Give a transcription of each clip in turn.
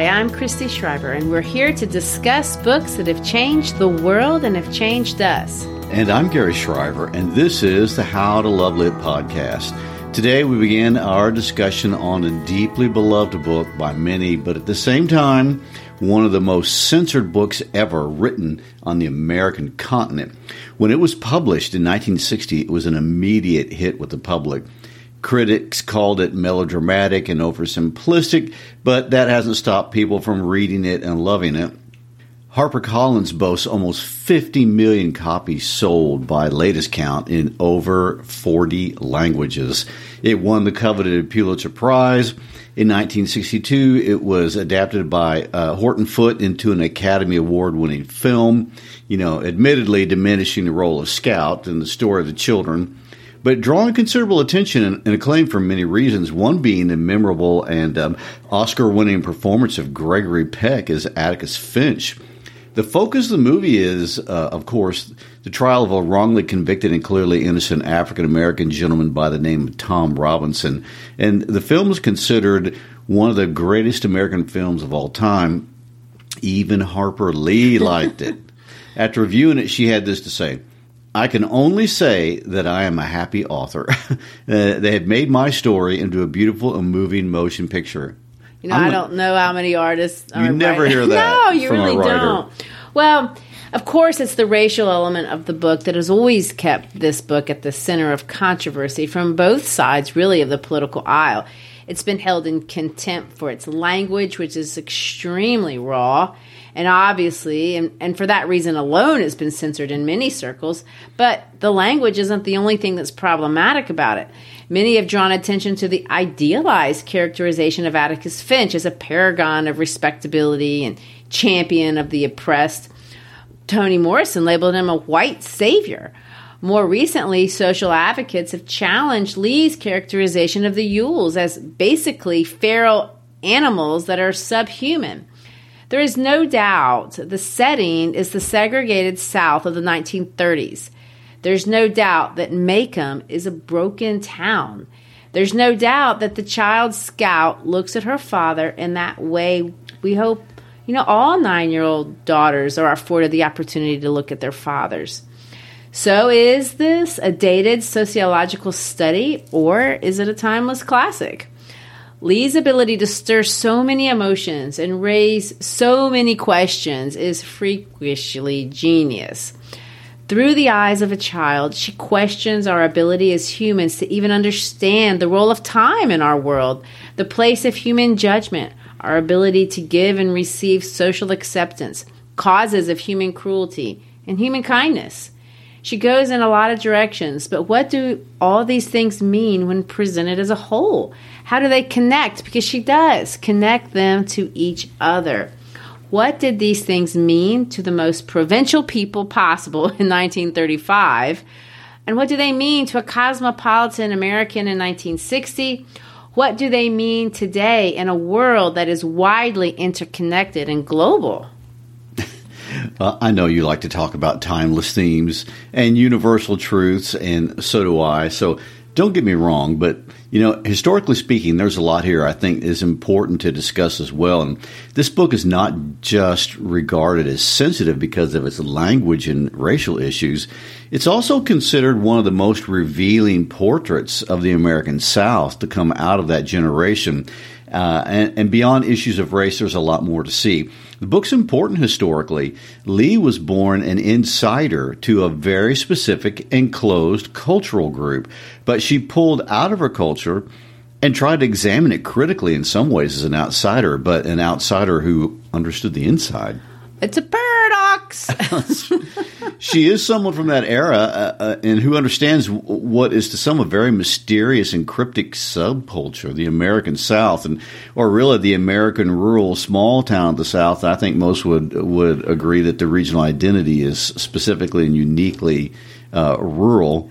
Hi, I'm Christy Shriver, and we're here to discuss books that have changed the world and have changed us. And I'm Gary Shriver, and this is the How to Love Lit podcast. Today we begin our discussion on a deeply beloved book by many, but at the same time, one of the most censored books ever written on the American continent. When it was published in 1960, it was an immediate hit with the public. Critics called it melodramatic and oversimplistic, but that hasn't stopped people from reading it and loving it. HarperCollins boasts almost 50 million copies sold by latest count in over 40 languages. It won the coveted Pulitzer Prize. In 1962, it was adapted by uh, Horton Foote into an Academy Award winning film, you know, admittedly diminishing the role of Scout in the story of the children but drawing considerable attention and acclaim for many reasons. One being the memorable and um, Oscar-winning performance of Gregory Peck as Atticus Finch. The focus of the movie is, uh, of course, the trial of a wrongly convicted and clearly innocent African American gentleman by the name of Tom Robinson. And the film is considered one of the greatest American films of all time. Even Harper Lee liked it. After reviewing it, she had this to say. I can only say that I am a happy author. uh, they have made my story into a beautiful and moving motion picture. You know, I'm I do not know how many artists. You never hear that. No, you really don't. Well, of course, it's the racial element of the book that has always kept this book at the center of controversy from both sides, really, of the political aisle. It's been held in contempt for its language, which is extremely raw and obviously, and, and for that reason alone, it's been censored in many circles. But the language isn't the only thing that's problematic about it. Many have drawn attention to the idealized characterization of Atticus Finch as a paragon of respectability and champion of the oppressed. Toni Morrison labeled him a white savior. More recently, social advocates have challenged Lee's characterization of the Ewells as basically feral animals that are subhuman. There is no doubt the setting is the segregated South of the 1930s. There's no doubt that Maycomb is a broken town. There's no doubt that the child scout looks at her father in that way. We hope, you know, all nine year old daughters are afforded the opportunity to look at their fathers. So, is this a dated sociological study or is it a timeless classic? Lee's ability to stir so many emotions and raise so many questions is freakishly genius. Through the eyes of a child, she questions our ability as humans to even understand the role of time in our world, the place of human judgment, our ability to give and receive social acceptance, causes of human cruelty, and human kindness. She goes in a lot of directions, but what do all these things mean when presented as a whole? How do they connect? Because she does connect them to each other. What did these things mean to the most provincial people possible in 1935? And what do they mean to a cosmopolitan American in 1960? What do they mean today in a world that is widely interconnected and global? Uh, I know you like to talk about timeless themes and universal truths, and so do I. So don't get me wrong, but you know, historically speaking, there's a lot here I think is important to discuss as well. And this book is not just regarded as sensitive because of its language and racial issues. It's also considered one of the most revealing portraits of the American South to come out of that generation. Uh, and, and beyond issues of race, there's a lot more to see. The book's important historically. Lee was born an insider to a very specific and closed cultural group, but she pulled out of her culture and tried to examine it critically in some ways as an outsider, but an outsider who understood the inside. It's a paradox. she is someone from that era uh, uh, and who understands what is to some a very mysterious and cryptic subculture, the American South, and or really the American rural small town of the South. I think most would would agree that the regional identity is specifically and uniquely uh, rural.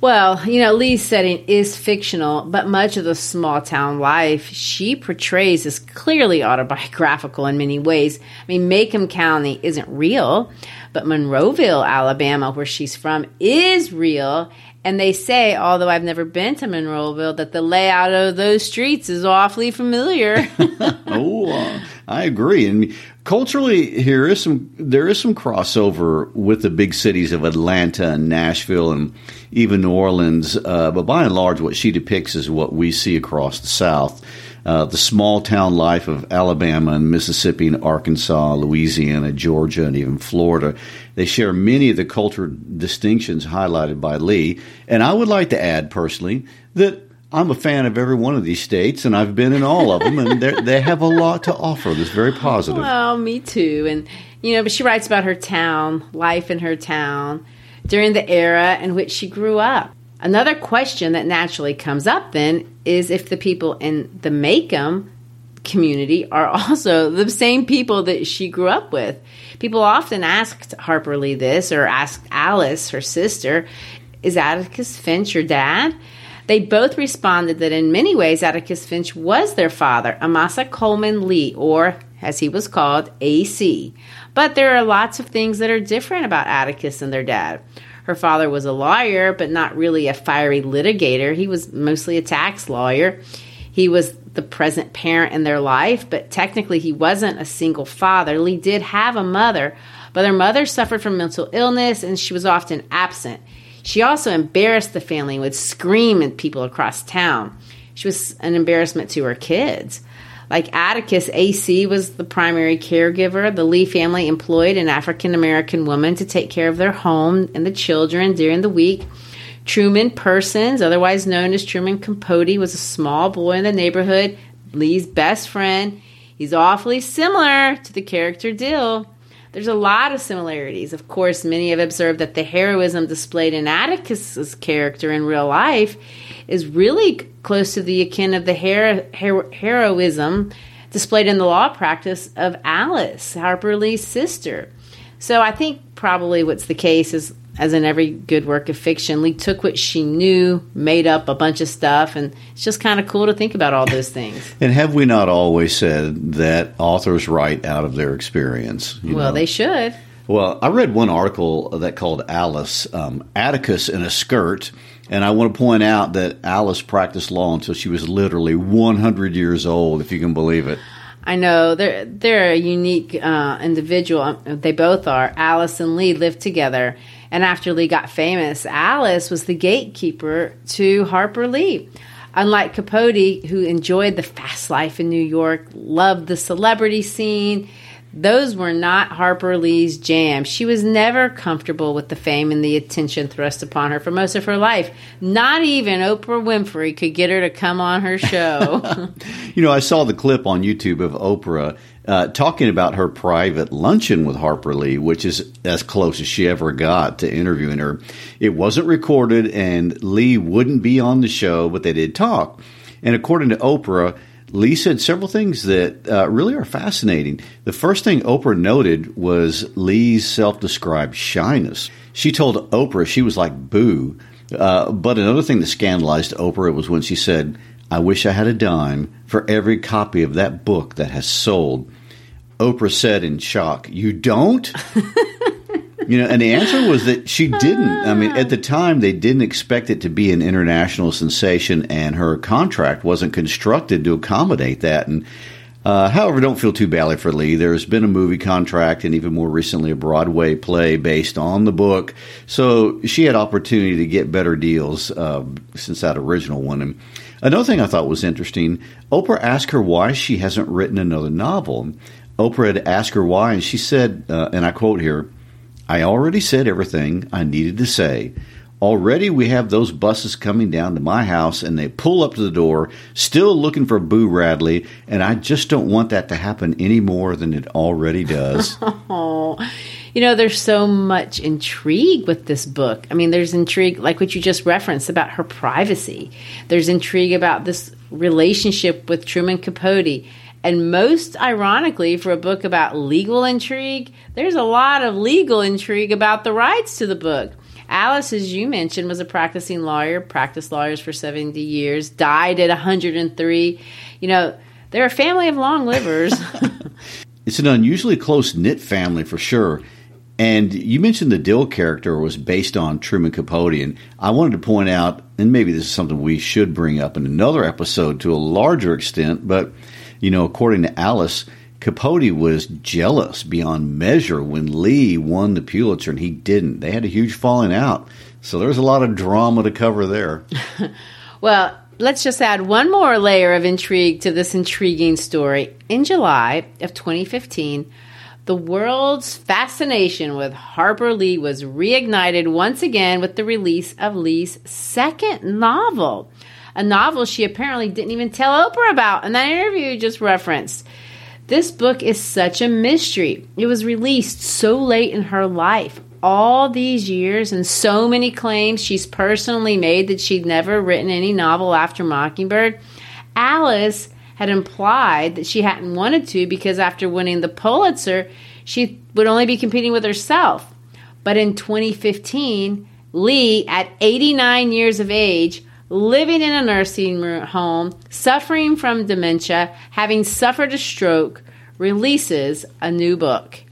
Well, you know, Lee's setting is fictional, but much of the small town life she portrays is clearly autobiographical in many ways. I mean, Maycomb County isn't real, but Monroeville, Alabama, where she's from, is real. And they say, although I've never been to Monroeville, that the layout of those streets is awfully familiar. oh, uh, I agree. And culturally, here is some there is some crossover with the big cities of Atlanta and Nashville and even New Orleans. Uh, but by and large, what she depicts is what we see across the South. Uh, the small town life of Alabama and Mississippi and Arkansas, Louisiana, Georgia, and even Florida. They share many of the cultural distinctions highlighted by Lee. And I would like to add personally that I'm a fan of every one of these states, and I've been in all of them, and they have a lot to offer that's very positive. Well, me too. And, you know, but she writes about her town, life in her town, during the era in which she grew up. Another question that naturally comes up then is if the people in the Maycomb community are also the same people that she grew up with. People often asked Harper Lee this or asked Alice, her sister, is Atticus Finch your dad? They both responded that in many ways Atticus Finch was their father, Amasa Coleman Lee, or as he was called, AC. But there are lots of things that are different about Atticus and their dad. Her father was a lawyer, but not really a fiery litigator. He was mostly a tax lawyer. He was the present parent in their life, but technically he wasn't a single father. Lee did have a mother, but her mother suffered from mental illness and she was often absent. She also embarrassed the family and would scream at people across town. She was an embarrassment to her kids. Like Atticus, AC was the primary caregiver. The Lee family employed an African American woman to take care of their home and the children during the week. Truman Persons, otherwise known as Truman Capote, was a small boy in the neighborhood, Lee's best friend. He's awfully similar to the character Dill. There's a lot of similarities. Of course, many have observed that the heroism displayed in Atticus's character in real life is really close to the akin of the hero, hero, heroism displayed in the law practice of Alice, Harper Lee's sister. So I think probably what's the case is, as in every good work of fiction, Lee took what she knew, made up a bunch of stuff, and it's just kind of cool to think about all those things. and have we not always said that authors write out of their experience? well, know? they should. Well, I read one article that called Alice um, Atticus in a Skirt and I want to point out that Alice practiced law until she was literally 100 years old, if you can believe it. I know they're they're a unique uh, individual. They both are. Alice and Lee lived together, and after Lee got famous, Alice was the gatekeeper to Harper Lee. Unlike Capote, who enjoyed the fast life in New York, loved the celebrity scene, those were not Harper Lee's jam. She was never comfortable with the fame and the attention thrust upon her for most of her life. Not even Oprah Winfrey could get her to come on her show. you know, I saw the clip on YouTube of Oprah uh, talking about her private luncheon with Harper Lee, which is as close as she ever got to interviewing her. It wasn't recorded, and Lee wouldn't be on the show, but they did talk. And according to Oprah, Lee said several things that uh, really are fascinating. The first thing Oprah noted was Lee's self described shyness. She told Oprah she was like Boo. Uh, but another thing that scandalized Oprah was when she said, I wish I had a dime for every copy of that book that has sold. Oprah said in shock, You don't? you know, and the answer was that she didn't. I mean, at the time, they didn't expect it to be an international sensation, and her contract wasn't constructed to accommodate that. And uh, however, don't feel too badly for Lee. There's been a movie contract and even more recently a Broadway play based on the book. So she had opportunity to get better deals uh, since that original one. And another thing I thought was interesting Oprah asked her why she hasn't written another novel. Oprah had asked her why, and she said, uh, and I quote here, I already said everything I needed to say. Already we have those buses coming down to my house and they pull up to the door, still looking for Boo Radley, and I just don't want that to happen any more than it already does. oh, you know, there's so much intrigue with this book. I mean, there's intrigue, like what you just referenced, about her privacy. There's intrigue about this relationship with Truman Capote. And most ironically, for a book about legal intrigue, there's a lot of legal intrigue about the rights to the book. Alice, as you mentioned, was a practicing lawyer, practiced lawyers for 70 years, died at 103. You know, they're a family of long livers. it's an unusually close knit family for sure. And you mentioned the Dill character was based on Truman Capote, and I wanted to point out, and maybe this is something we should bring up in another episode to a larger extent, but you know, according to Alice, Capote was jealous beyond measure when Lee won the Pulitzer and he didn't. They had a huge falling out. So there's a lot of drama to cover there. well, let's just add one more layer of intrigue to this intriguing story. In July of 2015, the world's fascination with Harper Lee was reignited once again with the release of Lee's second novel, a novel she apparently didn't even tell Oprah about in that interview you just referenced. This book is such a mystery. It was released so late in her life. All these years and so many claims she's personally made that she'd never written any novel after Mockingbird. Alice had implied that she hadn't wanted to because after winning the Pulitzer, she would only be competing with herself. But in 2015, Lee, at 89 years of age, living in a nursing home, suffering from dementia, having suffered a stroke, releases a new book.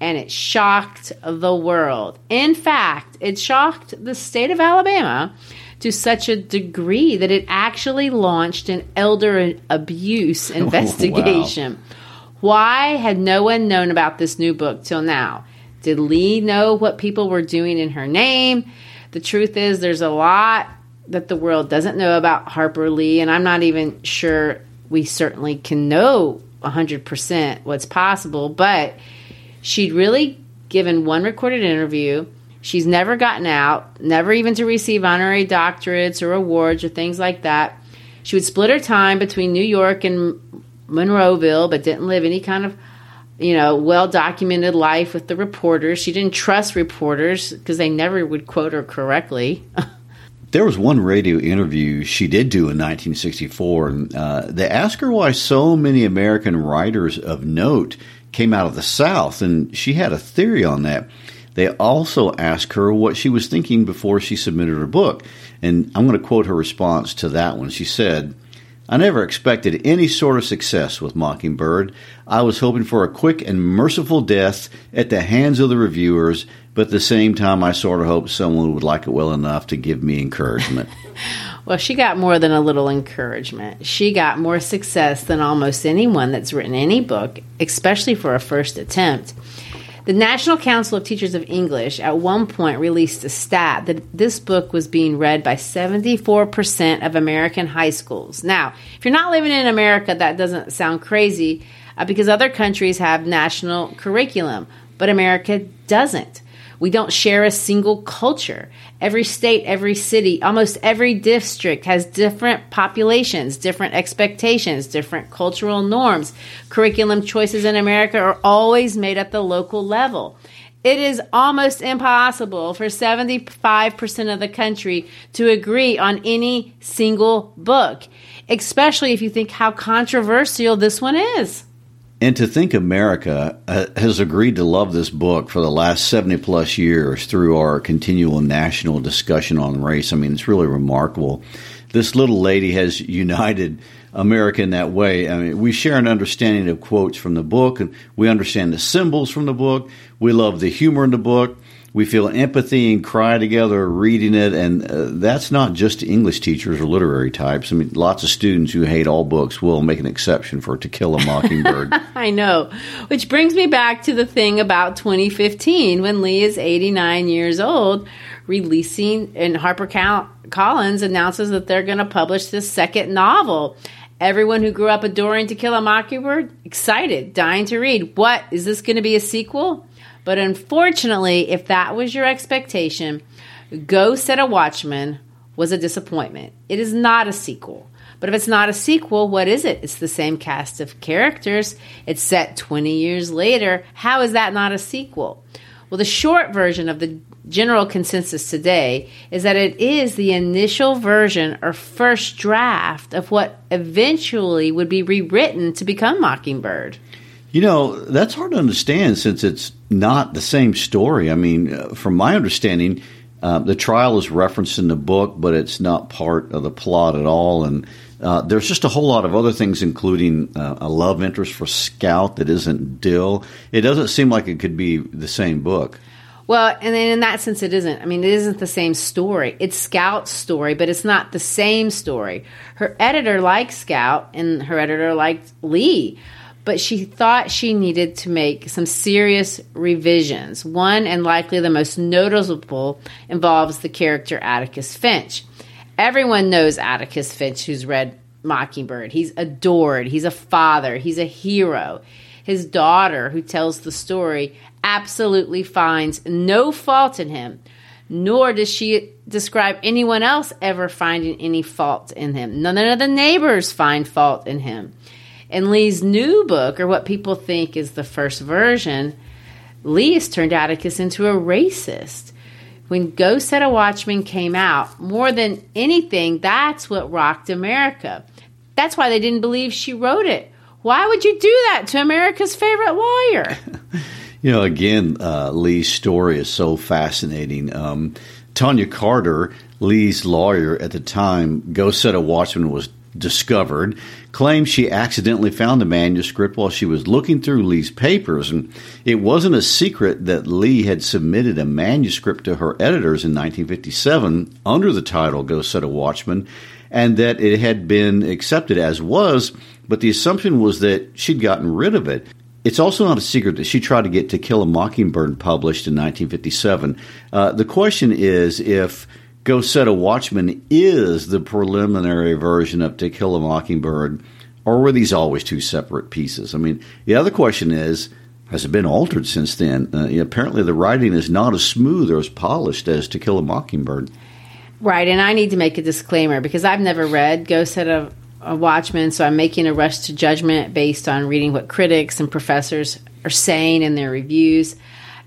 And it shocked the world. In fact, it shocked the state of Alabama to such a degree that it actually launched an elder abuse investigation. wow. Why had no one known about this new book till now? Did Lee know what people were doing in her name? The truth is, there's a lot that the world doesn't know about Harper Lee, and I'm not even sure we certainly can know 100% what's possible, but she'd really given one recorded interview. She's never gotten out, never even to receive honorary doctorates or awards or things like that. She would split her time between New York and Monroeville, but didn't live any kind of you know, well documented life with the reporters. She didn't trust reporters because they never would quote her correctly. There was one radio interview she did do in 1964. And, uh, they asked her why so many American writers of note came out of the South, and she had a theory on that. They also asked her what she was thinking before she submitted her book. And I'm going to quote her response to that one. She said, I never expected any sort of success with Mockingbird. I was hoping for a quick and merciful death at the hands of the reviewers but at the same time, I sort of hoped someone would like it well enough to give me encouragement. well, she got more than a little encouragement. She got more success than almost anyone that's written any book, especially for a first attempt. The National Council of Teachers of English at one point released a stat that this book was being read by 74% of American high schools. Now, if you're not living in America, that doesn't sound crazy uh, because other countries have national curriculum, but America doesn't. We don't share a single culture. Every state, every city, almost every district has different populations, different expectations, different cultural norms. Curriculum choices in America are always made at the local level. It is almost impossible for 75% of the country to agree on any single book, especially if you think how controversial this one is. And to think America uh, has agreed to love this book for the last 70 plus years through our continual national discussion on race, I mean, it's really remarkable. this little lady has united America in that way. I mean, we share an understanding of quotes from the book, and we understand the symbols from the book. We love the humor in the book. We feel empathy and cry together reading it, and uh, that's not just English teachers or literary types. I mean, lots of students who hate all books will make an exception for To Kill a Mockingbird. I know. Which brings me back to the thing about 2015 when Lee is 89 years old, releasing, and Harper Collins announces that they're going to publish this second novel. Everyone who grew up adoring To Kill a Mockingbird, excited, dying to read. What? Is this going to be a sequel? But unfortunately, if that was your expectation, Go Set a Watchman was a disappointment. It is not a sequel. But if it's not a sequel, what is it? It's the same cast of characters. It's set 20 years later. How is that not a sequel? Well, the short version of the general consensus today is that it is the initial version or first draft of what eventually would be rewritten to become Mockingbird. You know, that's hard to understand since it's not the same story. I mean, uh, from my understanding, uh, the trial is referenced in the book, but it's not part of the plot at all. And uh, there's just a whole lot of other things, including uh, a love interest for Scout that isn't Dill. It doesn't seem like it could be the same book. Well, and then in that sense, it isn't. I mean, it isn't the same story. It's Scout's story, but it's not the same story. Her editor liked Scout, and her editor liked Lee but she thought she needed to make some serious revisions. One, and likely the most noticeable, involves the character Atticus Finch. Everyone knows Atticus Finch who's read Mockingbird. He's adored, he's a father, he's a hero. His daughter, who tells the story, absolutely finds no fault in him, nor does she describe anyone else ever finding any fault in him. None of the neighbors find fault in him. In Lee's new book, or what people think is the first version, Lee has turned Atticus into a racist. When Go Set a Watchman came out, more than anything, that's what rocked America. That's why they didn't believe she wrote it. Why would you do that to America's favorite lawyer? you know, again, uh, Lee's story is so fascinating. Um, Tonja Carter, Lee's lawyer at the time, Go Set a Watchman was discovered, claims she accidentally found the manuscript while she was looking through Lee's papers. And it wasn't a secret that Lee had submitted a manuscript to her editors in 1957 under the title Go Set a Watchman, and that it had been accepted as was, but the assumption was that she'd gotten rid of it. It's also not a secret that she tried to get To Kill a Mockingbird published in 1957. Uh, the question is if Go Set a Watchman is the preliminary version of To Kill a Mockingbird, or were these always two separate pieces? I mean, the other question is, has it been altered since then? Uh, apparently, the writing is not as smooth or as polished as To Kill a Mockingbird. Right, and I need to make a disclaimer because I've never read Go Set a, a Watchman, so I'm making a rush to judgment based on reading what critics and professors are saying in their reviews.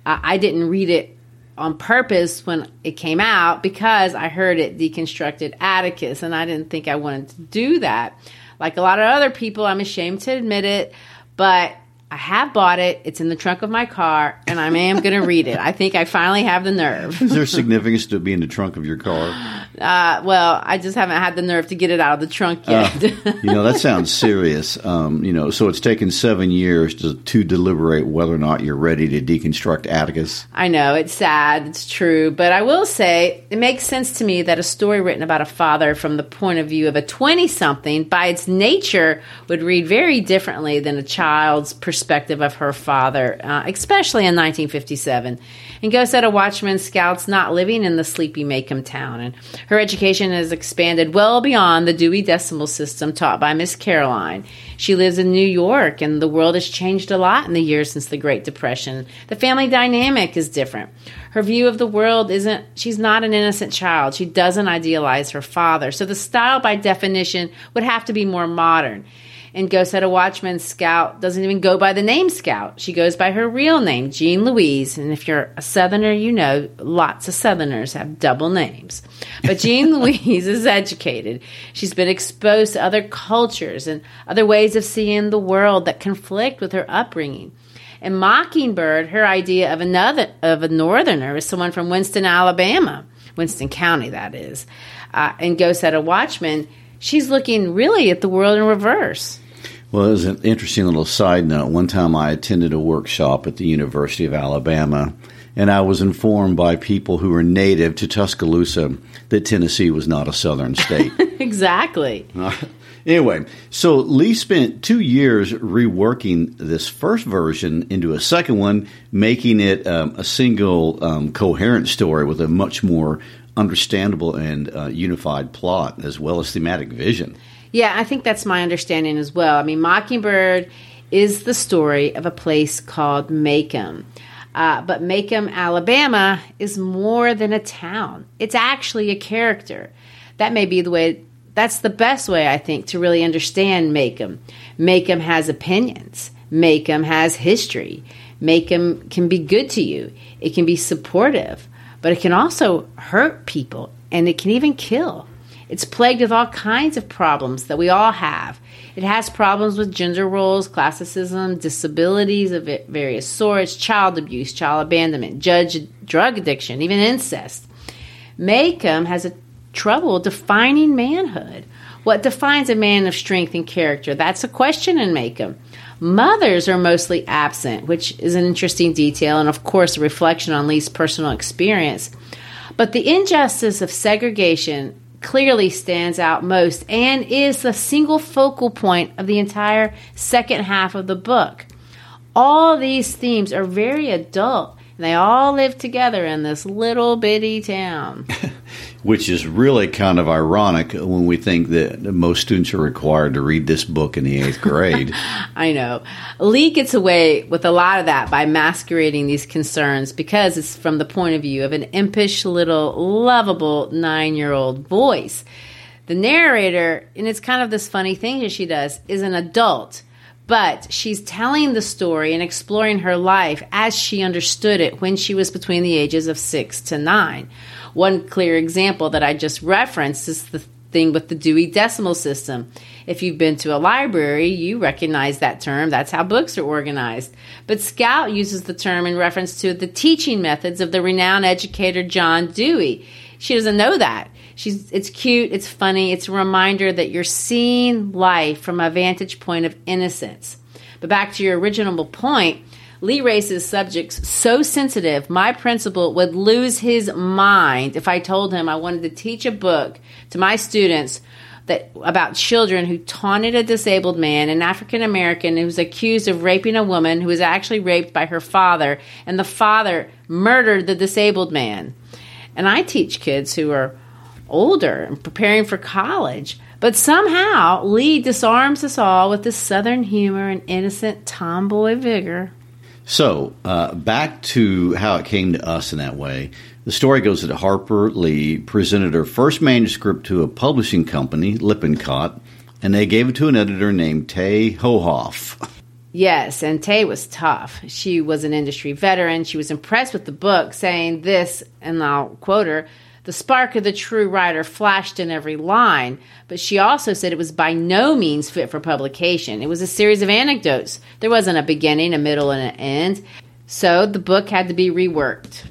Uh, I didn't read it on purpose when it came out because I heard it deconstructed Atticus, and I didn't think I wanted to do that. Like a lot of other people, I'm ashamed to admit it, but I have bought it. It's in the trunk of my car, and I am going to read it. I think I finally have the nerve. Is there significance to it being in the trunk of your car? Uh, well, I just haven't had the nerve to get it out of the trunk uh, yet. Uh, you know, that sounds serious. Um, you know, so it's taken seven years to, to deliberate whether or not you're ready to deconstruct Atticus. I know it's sad. It's true, but I will say it makes sense to me that a story written about a father from the point of view of a twenty-something, by its nature, would read very differently than a child's perspective perspective of her father, uh, especially in 1957. And Go Set a Watchman scouts not living in the sleepy Maycomb town. And her education has expanded well beyond the Dewey Decimal System taught by Miss Caroline. She lives in New York, and the world has changed a lot in the years since the Great Depression. The family dynamic is different. Her view of the world isn't, she's not an innocent child. She doesn't idealize her father. So the style, by definition, would have to be more modern and Go Set a Watchman Scout doesn't even go by the name Scout. She goes by her real name, Jean Louise. And if you're a Southerner, you know lots of Southerners have double names. But Jean Louise is educated. She's been exposed to other cultures and other ways of seeing the world that conflict with her upbringing. And Mockingbird, her idea of another of a northerner is someone from Winston, Alabama. Winston County, that is. uh, and Go Set a Watchman, she's looking really at the world in reverse. Well, it was an interesting little side note. One time I attended a workshop at the University of Alabama, and I was informed by people who were native to Tuscaloosa that Tennessee was not a southern state. exactly. Anyway, so Lee spent two years reworking this first version into a second one, making it um, a single um, coherent story with a much more understandable and uh, unified plot as well as thematic vision. Yeah, I think that's my understanding as well. I mean, Mockingbird is the story of a place called Maycomb. Uh, but Maycomb, Alabama is more than a town. It's actually a character. That may be the way that's the best way, I think, to really understand Maycomb. Maycomb has opinions, Maycomb has history. Maycomb can be good to you, it can be supportive, but it can also hurt people and it can even kill. It's plagued with all kinds of problems that we all have. It has problems with gender roles, classicism, disabilities of various sorts, child abuse, child abandonment, judge, drug addiction, even incest. Maycomb has a trouble defining manhood. What defines a man of strength and character? That's a question in Maycomb. Mothers are mostly absent, which is an interesting detail and, of course, a reflection on Lee's personal experience. But the injustice of segregation clearly stands out most and is the single focal point of the entire second half of the book. All these themes are very adult, and they all live together in this little bitty town. which is really kind of ironic when we think that most students are required to read this book in the eighth grade. I know. Lee gets away with a lot of that by masquerading these concerns because it's from the point of view of an impish little lovable nine year old voice. The narrator, and it's kind of this funny thing that she does, is an adult but she's telling the story and exploring her life as she understood it when she was between the ages of six to nine. One clear example that I just referenced is the thing with the Dewey Decimal System. If you've been to a library, you recognize that term. That's how books are organized. But Scout uses the term in reference to the teaching methods of the renowned educator John Dewey. She doesn't know that. She's it's cute, it's funny, it's a reminder that you're seeing life from a vantage point of innocence. But back to your original point, Lee races subjects so sensitive, my principal would lose his mind if I told him I wanted to teach a book to my students that about children who taunted a disabled man, an African American who was accused of raping a woman who was actually raped by her father, and the father murdered the disabled man. And I teach kids who are older and preparing for college. But somehow, Lee disarms us all with this southern humor and innocent tomboy vigor. So, uh, back to how it came to us in that way. The story goes that Harper Lee presented her first manuscript to a publishing company, Lippincott, and they gave it to an editor named Tay Hohoff. Yes, and Tay was tough. She was an industry veteran. She was impressed with the book, saying this, and I'll quote her the spark of the true writer flashed in every line, but she also said it was by no means fit for publication. It was a series of anecdotes. There wasn't a beginning, a middle, and an end. So the book had to be reworked.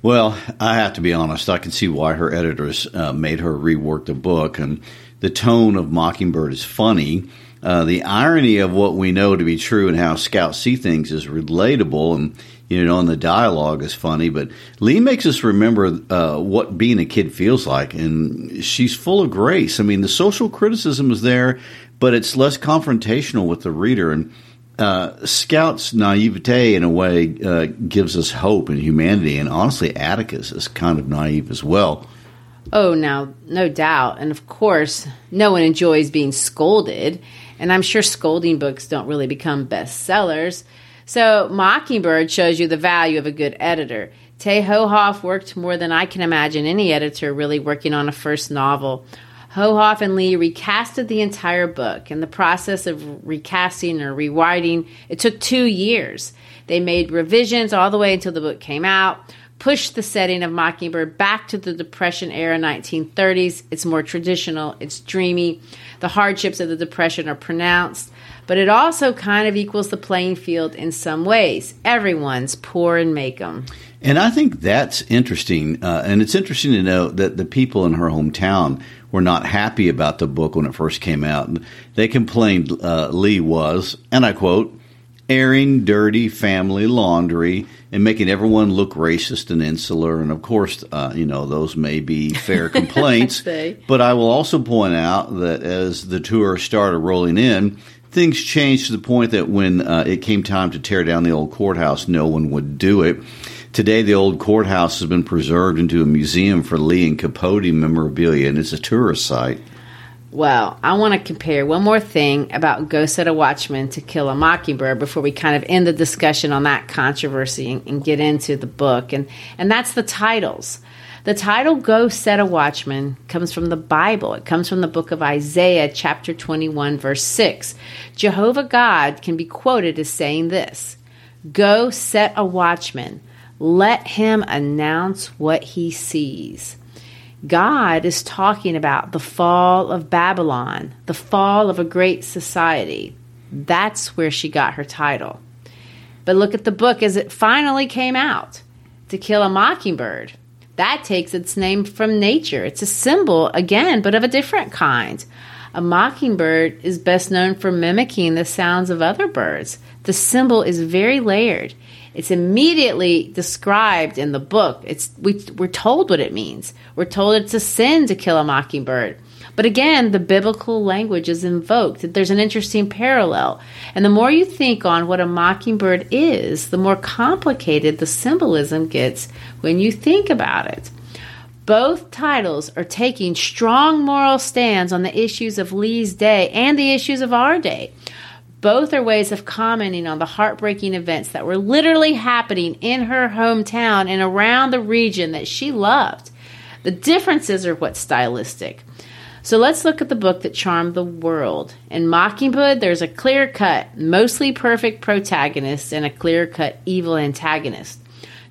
Well, I have to be honest. I can see why her editors uh, made her rework the book, and the tone of Mockingbird is funny. Uh, the irony of what we know to be true and how scouts see things is relatable, and you know, and the dialogue is funny. But Lee makes us remember uh, what being a kid feels like, and she's full of grace. I mean, the social criticism is there, but it's less confrontational with the reader. And uh, Scout's naivete, in a way, uh, gives us hope and humanity. And honestly, Atticus is kind of naive as well. Oh, now, no doubt. And of course, no one enjoys being scolded. And I'm sure scolding books don't really become bestsellers. So Mockingbird shows you the value of a good editor. Tay Hohoff worked more than I can imagine any editor really working on a first novel. Hohoff and Lee recasted the entire book. In the process of recasting or rewriting, it took two years. They made revisions all the way until the book came out, pushed the setting of Mockingbird back to the Depression era 1930s. It's more traditional, it's dreamy. The hardships of the Depression are pronounced. but it also kind of equals the playing field in some ways. Everyone's poor and make 'em. And I think that's interesting. Uh, and it's interesting to know that the people in her hometown were not happy about the book when it first came out. They complained uh, Lee was, and I quote, airing dirty family laundry and making everyone look racist and insular. And of course, uh, you know, those may be fair complaints. but I will also point out that as the tour started rolling in, things changed to the point that when uh, it came time to tear down the old courthouse, no one would do it. Today, the old courthouse has been preserved into a museum for Lee and Capote memorabilia, and it's a tourist site. Well, I want to compare one more thing about Go Set a Watchman to Kill a Mockingbird before we kind of end the discussion on that controversy and, and get into the book, and and that's the titles. The title Go Set a Watchman comes from the Bible. It comes from the book of Isaiah, chapter 21, verse 6. Jehovah God can be quoted as saying this Go set a watchman, let him announce what he sees. God is talking about the fall of Babylon, the fall of a great society. That's where she got her title. But look at the book as it finally came out To Kill a Mockingbird. That takes its name from nature. It's a symbol, again, but of a different kind. A mockingbird is best known for mimicking the sounds of other birds. The symbol is very layered. It's immediately described in the book. It's we, we're told what it means. We're told it's a sin to kill a mockingbird. But again, the biblical language is invoked. There's an interesting parallel. And the more you think on what a mockingbird is, the more complicated the symbolism gets when you think about it. Both titles are taking strong moral stands on the issues of Lee's day and the issues of our day. Both are ways of commenting on the heartbreaking events that were literally happening in her hometown and around the region that she loved. The differences are what's stylistic. So let's look at the book that charmed the world. In Mockingbird, there's a clear cut, mostly perfect protagonist and a clear cut evil antagonist.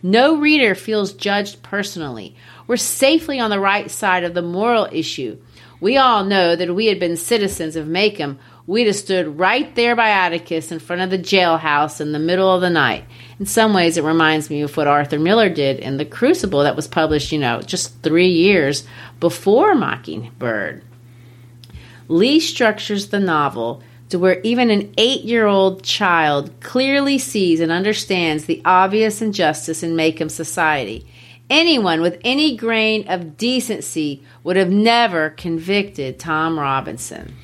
No reader feels judged personally. We're safely on the right side of the moral issue. We all know that if we had been citizens of Maycomb, we'd have stood right there by Atticus in front of the jailhouse in the middle of the night. In some ways, it reminds me of what Arthur Miller did in The Crucible, that was published, you know, just three years before Mockingbird. Lee structures the novel to where even an eight year old child clearly sees and understands the obvious injustice in Maycomb society. Anyone with any grain of decency would have never convicted Tom Robinson.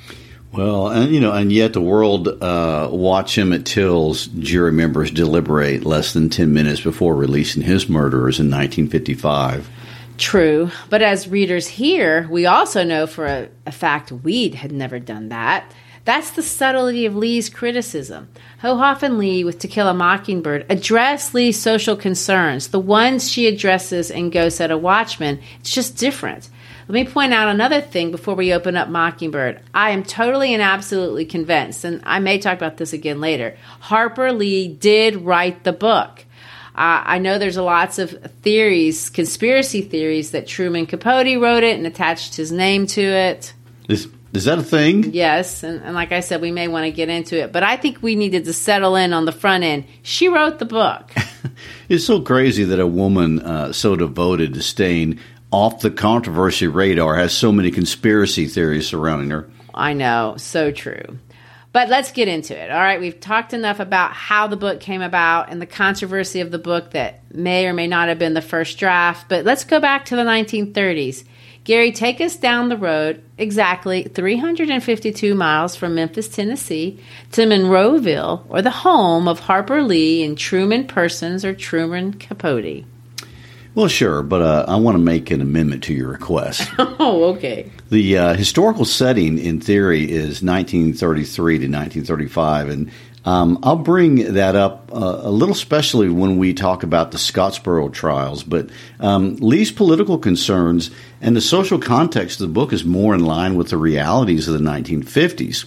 Well, and you know, and yet the world uh, watch at Till's jury members deliberate less than ten minutes before releasing his murderers in 1955. True, but as readers here, we also know for a, a fact Weed had never done that. That's the subtlety of Lee's criticism. Hohoff and Lee, with To Kill a Mockingbird, address Lee's social concerns, the ones she addresses in Go Set a Watchman. It's just different. Let me point out another thing before we open up Mockingbird. I am totally and absolutely convinced, and I may talk about this again later. Harper Lee did write the book. Uh, I know there's lots of theories, conspiracy theories, that Truman Capote wrote it and attached his name to it. Is, is that a thing? Yes, and, and like I said, we may want to get into it, but I think we needed to settle in on the front end. She wrote the book. it's so crazy that a woman uh, so devoted to staying off the controversy radar has so many conspiracy theories surrounding her. I know, so true. But let's get into it. All right, we've talked enough about how the book came about and the controversy of the book that may or may not have been the first draft. But let's go back to the 1930s. Gary, take us down the road exactly 352 miles from Memphis, Tennessee to Monroeville, or the home of Harper Lee and Truman Persons or Truman Capote. Well, sure, but uh, I want to make an amendment to your request. oh, okay. The uh, historical setting, in theory, is 1933 to 1935, and um, I'll bring that up uh, a little, especially when we talk about the Scottsboro trials. But um, Lee's political concerns and the social context of the book is more in line with the realities of the 1950s.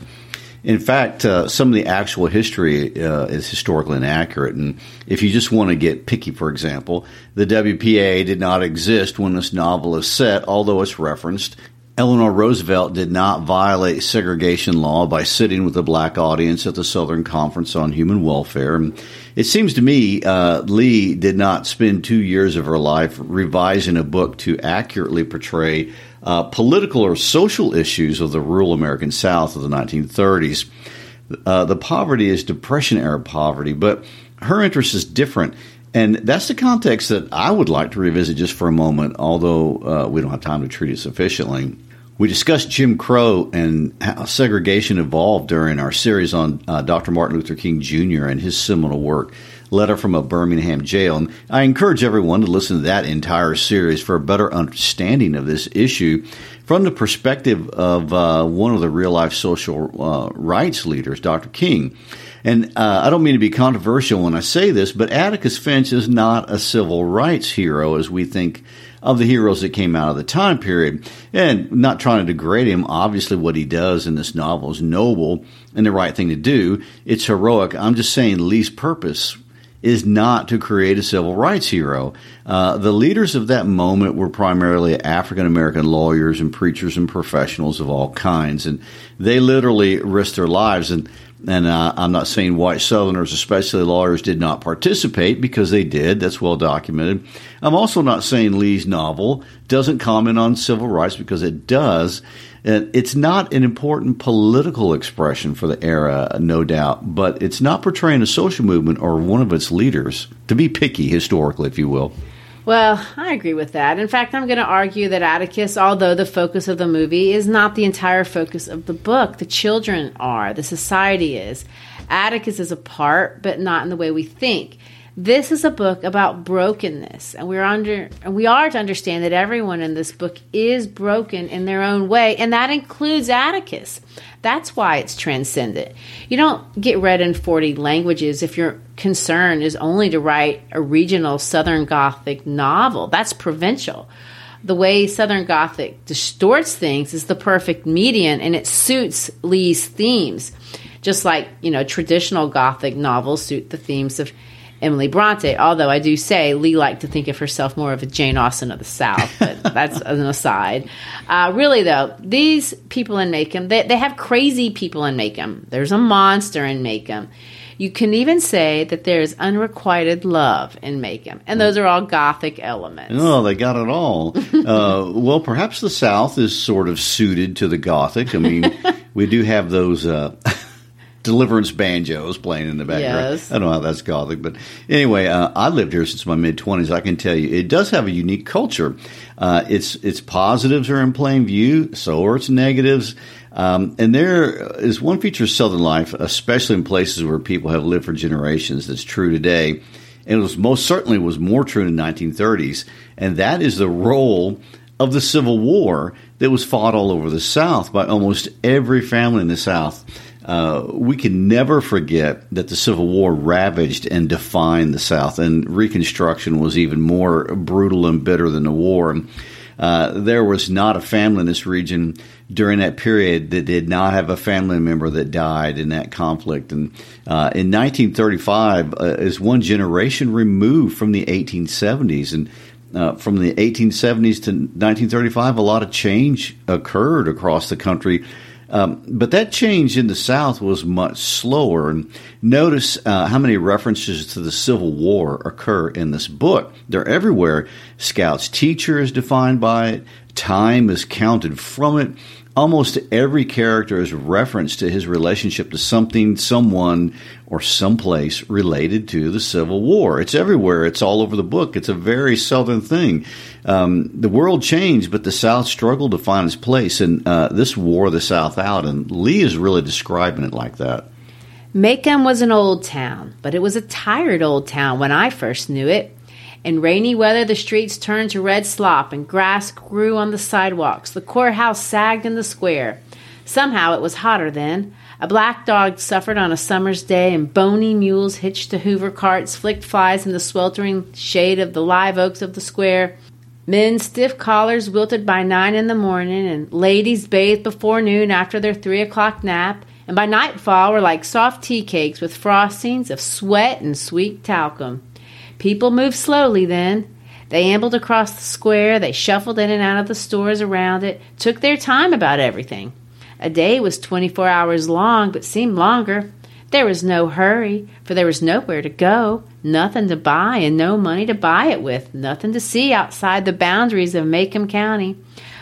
In fact, uh, some of the actual history uh, is historically inaccurate. And if you just want to get picky, for example, the WPA did not exist when this novel is set, although it's referenced Eleanor Roosevelt did not violate segregation law by sitting with a black audience at the Southern Conference on Human Welfare. It seems to me uh, Lee did not spend two years of her life revising a book to accurately portray uh, political or social issues of the rural American South of the 1930s. Uh, the poverty is Depression era poverty, but her interest is different. And that's the context that I would like to revisit just for a moment, although uh, we don't have time to treat it sufficiently. We discussed Jim Crow and how segregation evolved during our series on uh, Dr. Martin Luther King Jr. and his seminal work, Letter from a Birmingham Jail. And I encourage everyone to listen to that entire series for a better understanding of this issue from the perspective of uh, one of the real life social uh, rights leaders, Dr. King. And uh, I don't mean to be controversial when I say this, but Atticus Finch is not a civil rights hero as we think of the heroes that came out of the time period. And not trying to degrade him, obviously, what he does in this novel is noble and the right thing to do. It's heroic. I'm just saying Lee's purpose is not to create a civil rights hero. Uh, the leaders of that moment were primarily African American lawyers and preachers and professionals of all kinds, and they literally risked their lives. And and uh, I'm not saying white Southerners, especially lawyers, did not participate because they did. That's well documented. I'm also not saying Lee's novel doesn't comment on civil rights because it does. And It's not an important political expression for the era, no doubt, but it's not portraying a social movement or one of its leaders, to be picky historically, if you will. Well, I agree with that. In fact, I'm going to argue that Atticus, although the focus of the movie, is not the entire focus of the book. The children are, the society is. Atticus is a part, but not in the way we think. This is a book about brokenness, and we're under and we are to understand that everyone in this book is broken in their own way, and that includes Atticus. That's why it's transcendent. You don't get read in 40 languages if your concern is only to write a regional Southern Gothic novel. That's provincial. The way Southern Gothic distorts things is the perfect median and it suits Lee's themes. Just like, you know, traditional Gothic novels suit the themes of Emily Bronte. Although I do say Lee liked to think of herself more of a Jane Austen of the South, but that's an aside. Uh, really, though, these people in Maycomb, they, they have crazy people in Maycomb. There's a monster in Maycomb. You can even say that there's unrequited love in Maycomb, and those are all Gothic elements. Oh, they got it all. uh, well, perhaps the South is sort of suited to the Gothic. I mean, we do have those. Uh, deliverance banjos playing in the background. Yes. I don't know how that's gothic, but anyway, uh, I lived here since my mid twenties. I can tell you, it does have a unique culture. Uh, its its positives are in plain view, so are its negatives. Um, and there is one feature of Southern life, especially in places where people have lived for generations, that's true today. And it was most certainly was more true in the 1930s, and that is the role of the Civil War that was fought all over the South by almost every family in the South. Uh, we can never forget that the Civil War ravaged and defined the South, and Reconstruction was even more brutal and bitter than the war. Uh, there was not a family in this region during that period that did not have a family member that died in that conflict. And uh, in 1935 uh, is one generation removed from the 1870s, and uh, from the 1870s to 1935, a lot of change occurred across the country um, but that change in the South was much slower. And notice uh, how many references to the Civil War occur in this book. They're everywhere. Scout's teacher is defined by it, time is counted from it. Almost every character is referenced to his relationship to something, someone, or someplace related to the Civil War. It's everywhere. It's all over the book. It's a very Southern thing. Um, the world changed, but the South struggled to find its place, and uh, this wore the South out. And Lee is really describing it like that. Maycomb was an old town, but it was a tired old town when I first knew it. In rainy weather, the streets turned to red slop and grass grew on the sidewalks. The courthouse sagged in the square. Somehow it was hotter then. A black dog suffered on a summer's day, and bony mules hitched to Hoover carts flicked flies in the sweltering shade of the live oaks of the square. Men's stiff collars wilted by nine in the morning, and ladies bathed before noon after their three o'clock nap, and by nightfall were like soft tea cakes with frostings of sweat and sweet talcum. People moved slowly then. They ambled across the square, they shuffled in and out of the stores around it, took their time about everything. A day was 24 hours long, but seemed longer. There was no hurry, for there was nowhere to go, nothing to buy, and no money to buy it with, nothing to see outside the boundaries of Maycomb County.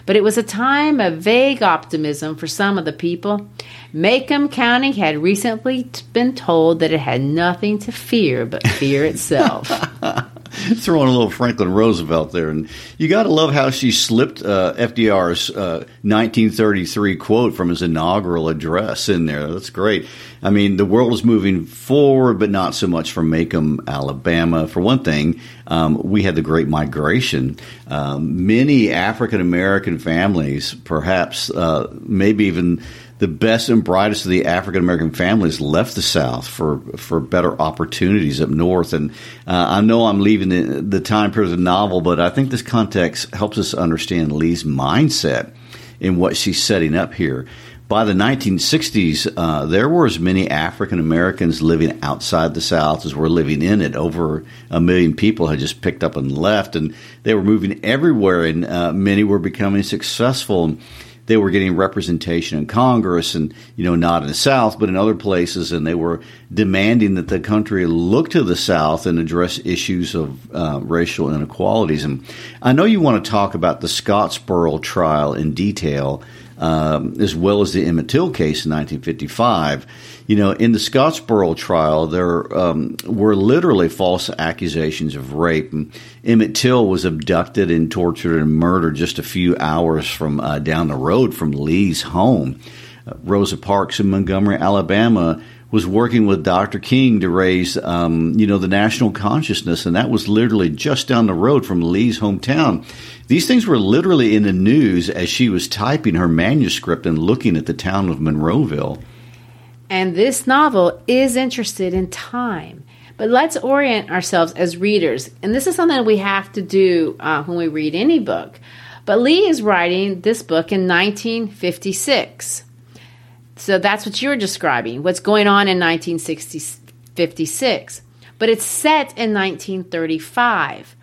But it was a time of vague optimism for some of the people. Maycomb County had recently been told that it had nothing to fear but fear itself. throwing a little Franklin Roosevelt there, and you got to love how she slipped uh, FDR's uh, 1933 quote from his inaugural address in there. That's great. I mean, the world is moving forward, but not so much from Maycomb, Alabama. For one thing, um, we had the Great Migration. Um, many African American families, perhaps, uh, maybe even the best and brightest of the African American families left the South for for better opportunities up north. And uh, I know I'm leaving the, the time period of the novel, but I think this context helps us understand Lee's mindset in what she's setting up here. By the 1960s, uh, there were as many African Americans living outside the South as were living in it. Over a million people had just picked up and left, and they were moving everywhere, and uh, many were becoming successful they were getting representation in Congress and, you know, not in the South, but in other places. And they were demanding that the country look to the South and address issues of uh, racial inequalities. And I know you want to talk about the Scottsboro trial in detail, um, as well as the Emmett Till case in 1955 you know, in the Scottsboro trial, there um, were literally false accusations of rape. And Emmett Till was abducted and tortured and murdered just a few hours from uh, down the road from Lee's home. Uh, Rosa Parks in Montgomery, Alabama, was working with Dr. King to raise, um, you know, the national consciousness, and that was literally just down the road from Lee's hometown. These things were literally in the news as she was typing her manuscript and looking at the town of Monroeville. And this novel is interested in time. But let's orient ourselves as readers. And this is something we have to do uh, when we read any book. But Lee is writing this book in 1956. So that's what you're describing, what's going on in 1956. But it's set in 1935.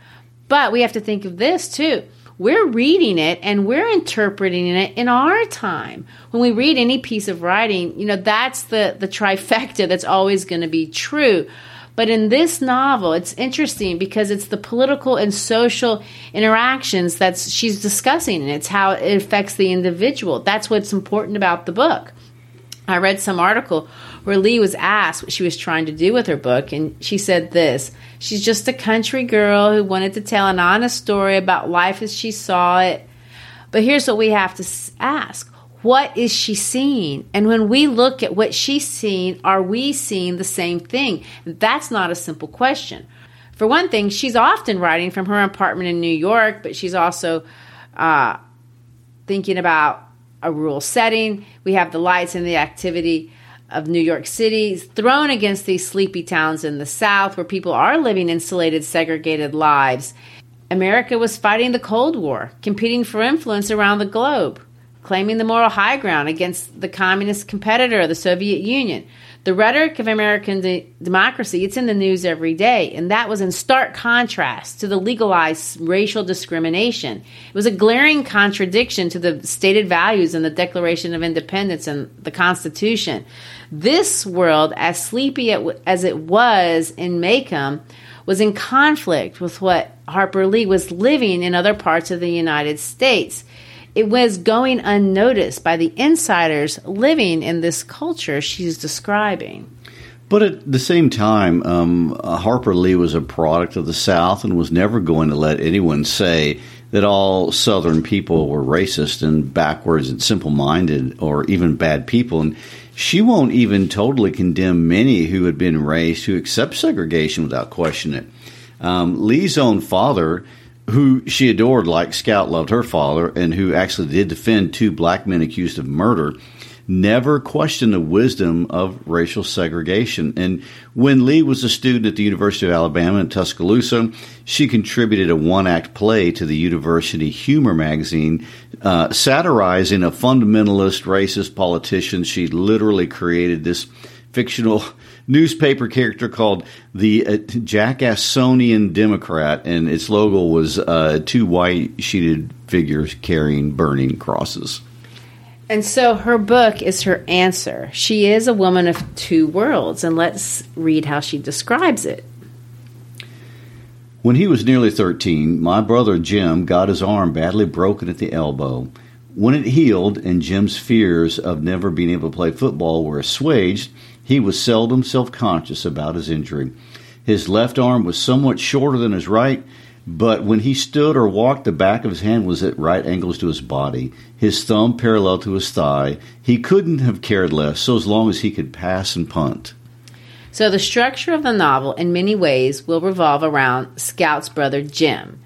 But we have to think of this too we're reading it and we're interpreting it in our time. When we read any piece of writing, you know, that's the, the trifecta that's always going to be true. But in this novel, it's interesting because it's the political and social interactions that she's discussing, and it's how it affects the individual. That's what's important about the book. I read some article where Lee was asked what she was trying to do with her book, and she said this She's just a country girl who wanted to tell an honest story about life as she saw it. But here's what we have to ask what is she seeing? And when we look at what she's seeing, are we seeing the same thing? That's not a simple question. For one thing, she's often writing from her apartment in New York, but she's also uh, thinking about a rural setting. We have the lights and the activity of New York City thrown against these sleepy towns in the South where people are living insulated, segregated lives. America was fighting the Cold War, competing for influence around the globe, claiming the moral high ground against the communist competitor, the Soviet Union. The rhetoric of American de- democracy, it's in the news every day, and that was in stark contrast to the legalized racial discrimination. It was a glaring contradiction to the stated values in the Declaration of Independence and the Constitution. This world, as sleepy as it was in Maycomb, was in conflict with what Harper Lee was living in other parts of the United States. It was going unnoticed by the insiders living in this culture she's describing. But at the same time, um, Harper Lee was a product of the South and was never going to let anyone say that all Southern people were racist and backwards and simple minded or even bad people. And she won't even totally condemn many who had been raised who accept segregation without questioning it. Um, Lee's own father who she adored like Scout loved her father and who actually did defend two black men accused of murder, never questioned the wisdom of racial segregation. And when Lee was a student at the University of Alabama in Tuscaloosa, she contributed a one act play to the University Humor magazine, uh, satirizing a fundamentalist racist politician. She literally created this fictional newspaper character called the uh, Jackassonian Democrat, and its logo was uh, two white sheeted figures carrying burning crosses. And so her book is her answer. She is a woman of two worlds, and let's read how she describes it. When he was nearly 13, my brother Jem got his arm badly broken at the elbow. When it healed and Jem's fears of never being able to play football were assuaged, he was seldom self conscious about his injury. His left arm was somewhat shorter than his right, but when he stood or walked, the back of his hand was at right angles to his body, his thumb parallel to his thigh. He couldn't have cared less, so as long as he could pass and punt. So, the structure of the novel, in many ways, will revolve around Scout's brother Jem.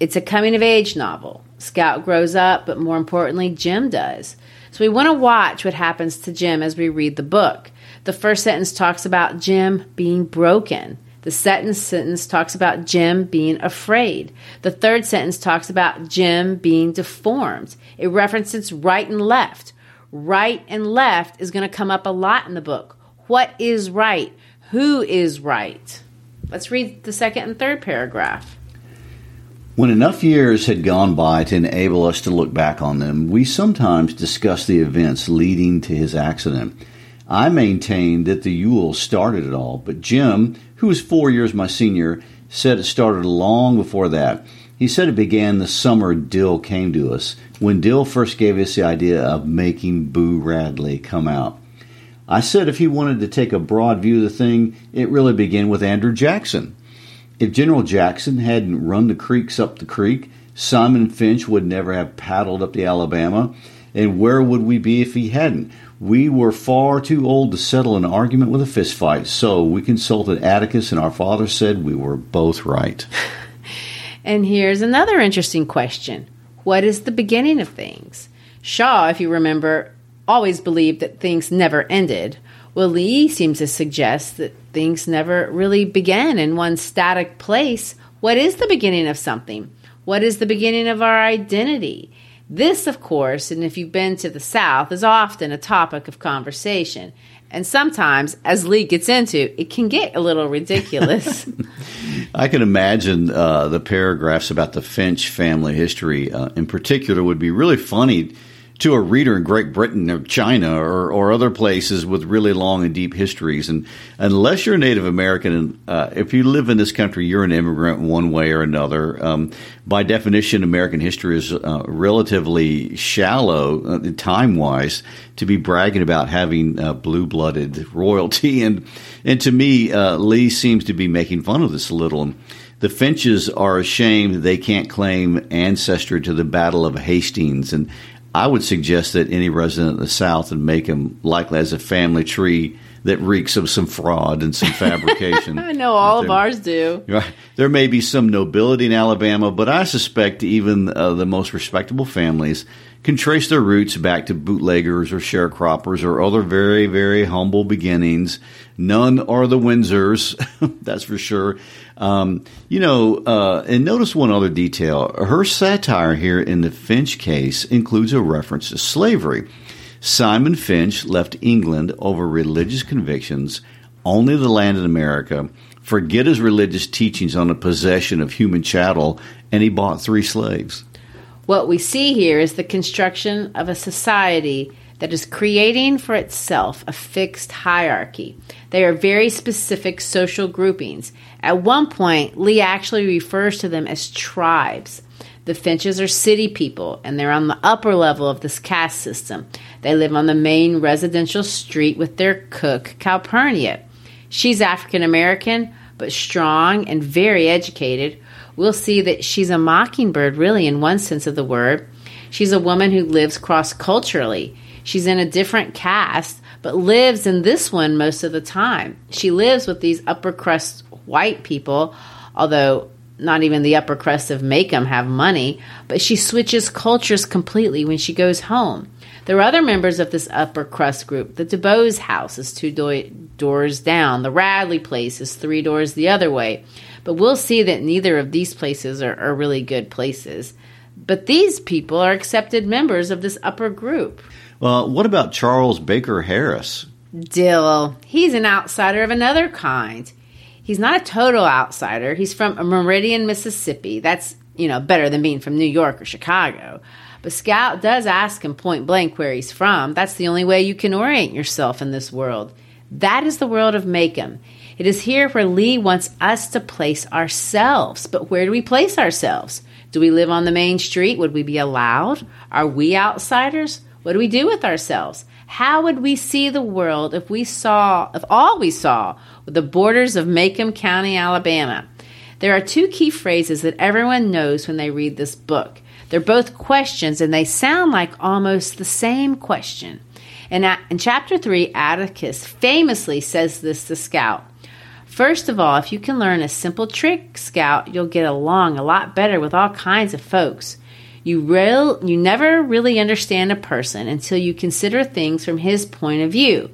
It's a coming of age novel. Scout grows up, but more importantly, Jem does. So, we want to watch what happens to Jem as we read the book. The first sentence talks about Jem being broken. The second sentence talks about Jem being afraid. The third sentence talks about Jem being deformed. It references right and left. Right and left is going to come up a lot in the book. What is right? Who is right? Let's read the second and third paragraph. When enough years had gone by to enable us to look back on them, we sometimes discussed the events leading to his accident. I maintained that the Ewells started it all, but Jem, who was four years my senior, said it started long before that. He said it began the summer Dill came to us, when Dill first gave us the idea of making Boo Radley come out. I said if he wanted to take a broad view of the thing, it really began with Andrew Jackson. If General Jackson hadn't run the creeks up the creek, Simon Finch would never have paddled up the Alabama. And where would we be if he hadn't? We were far too old to settle an argument with a fistfight, so we consulted Atticus, and our father said we were both right. and here's another interesting question What is the beginning of things? Shaw, if you remember, always believed that things never ended. Well, Lee seems to suggest that things never really began in one static place. What is the beginning of something? What is the beginning of our identity? This, of course, and if you've been to the South, is often a topic of conversation. And sometimes, as Lee gets into, it can get a little ridiculous. I can imagine uh, the paragraphs about the Finch family history, uh, in particular, would be really funny to a reader in Great Britain or China or, or other places with really long and deep histories. And unless you're a Native American, uh, if you live in this country, you're an immigrant one way or another. Um, by definition, American history is uh, relatively shallow uh, time wise to be bragging about having uh, blue blooded royalty. And, and to me, uh, Lee seems to be making fun of this a little. The Finches are ashamed they can't claim ancestry to the Battle of Hastings, and I would suggest that any resident of the South and make them likely as a family tree that reeks of some fraud and some fabrication. I know all there, of ours do. There may be some nobility in Alabama, but I suspect even uh, the most respectable families can trace their roots back to bootleggers or sharecroppers or other very, very humble beginnings. None are the Windsors, that's for sure. Um, you know, uh, and notice one other detail. Her satire here in the Finch case includes a reference to slavery. Simon Finch left England over religious convictions, only the land in America, forget his religious teachings on the possession of human chattel, and he bought three slaves. What we see here is the construction of a society that is creating for itself a fixed hierarchy. They are very specific social groupings. At one point, Lee actually refers to them as tribes. The Finches are city people, and they're on the upper level of this caste system. They live on the main residential street with their cook, Calpurnia. She's African American, but strong and very educated. We'll see that she's a mockingbird, really, in one sense of the word. She's a woman who lives cross culturally. She's in a different caste, but lives in this one most of the time. She lives with these upper crust white people, although not even the upper crust of Maycomb have money, but she switches cultures completely when she goes home. There are other members of this upper crust group. The DuBose house is two do- doors down. The Radley place is three doors the other way. But we'll see that neither of these places are, are really good places. But these people are accepted members of this upper group. Well, what about Charles Baker Harris? Dill, he's an outsider of another kind. He's not a total outsider. He's from Meridian, Mississippi. That's, you know, better than being from New York or Chicago. But Scout does ask him point blank where he's from. That's the only way you can orient yourself in this world. That is the world of Maycomb. It is here where Lee wants us to place ourselves. But where do we place ourselves? Do we live on the main street? Would we be allowed? Are we outsiders? What do we do with ourselves? How would we see the world if we saw, if all we saw were the borders of Maycomb County, Alabama? There are two key phrases that everyone knows when they read this book. They're both questions and they sound like almost the same question. And in chapter 3, Atticus famously says this to Scout. First of all, if you can learn a simple trick, Scout, you'll get along a lot better with all kinds of folks. You real you never really understand a person until you consider things from his point of view,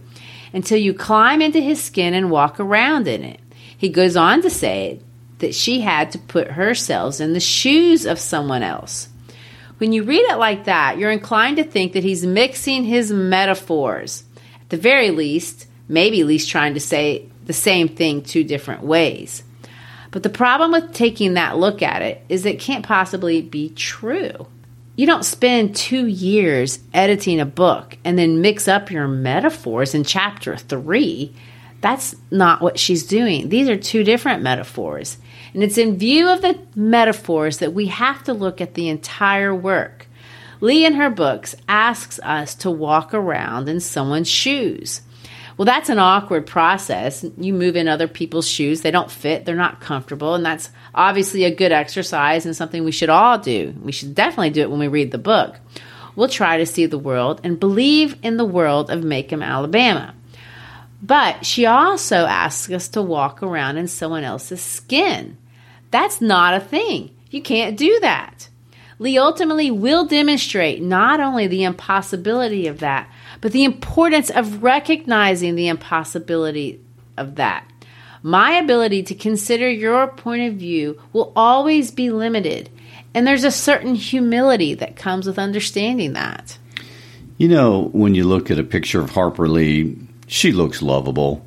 until you climb into his skin and walk around in it. He goes on to say that she had to put herself in the shoes of someone else. When you read it like that, you're inclined to think that he's mixing his metaphors. At the very least, maybe at least trying to say the same thing two different ways. But the problem with taking that look at it is it can't possibly be true. You don't spend two years editing a book and then mix up your metaphors in chapter three. That's not what she's doing. These are two different metaphors. And it's in view of the metaphors that we have to look at the entire work. Lee, in her books, asks us to walk around in someone's shoes. Well, that's an awkward process. You move in other people's shoes, they don't fit, they're not comfortable, and that's obviously a good exercise and something we should all do. We should definitely do it when we read the book. We'll try to see the world and believe in the world of Maycomb, Alabama. But she also asks us to walk around in someone else's skin. That's not a thing. You can't do that. Lee ultimately will demonstrate not only the impossibility of that, but the importance of recognizing the impossibility of that. My ability to consider your point of view will always be limited, and there's a certain humility that comes with understanding that. You know, when you look at a picture of Harper Lee, she looks lovable.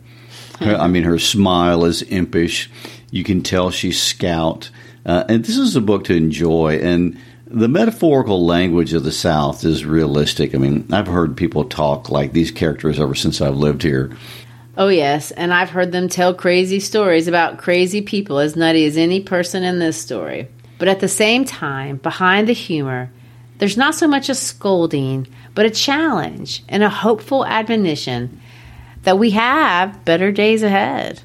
I mean, her smile is impish. You can tell she's scout. Uh, and this is a book to enjoy. And the metaphorical language of the South is realistic. I mean, I've heard people talk like these characters ever since I've lived here. Oh, yes. And I've heard them tell crazy stories about crazy people as nutty as any person in this story. But at the same time, behind the humor, there's not so much a scolding, but a challenge and a hopeful admonition that we have better days ahead.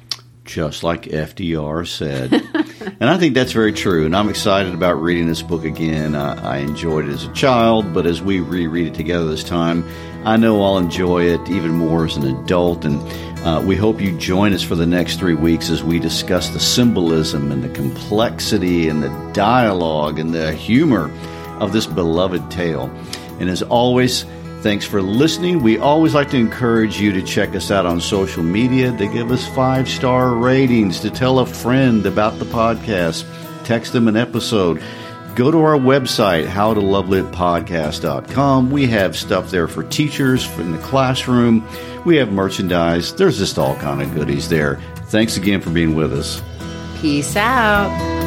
Just like FDR said. and I think that's very true. And I'm excited about reading this book again. I, I enjoyed it as a child, but as we reread it together this time, I know I'll enjoy it even more as an adult. And uh, we hope you join us for the next three weeks as we discuss the symbolism and the complexity and the dialogue and the humor of this beloved tale. And as always, Thanks for listening. We always like to encourage you to check us out on social media, to give us five star ratings, to tell a friend about the podcast, text them an episode. Go to our website, howtolovelitpodcast.com. We have stuff there for teachers in the classroom. We have merchandise. There's just all kind of goodies there. Thanks again for being with us. Peace out.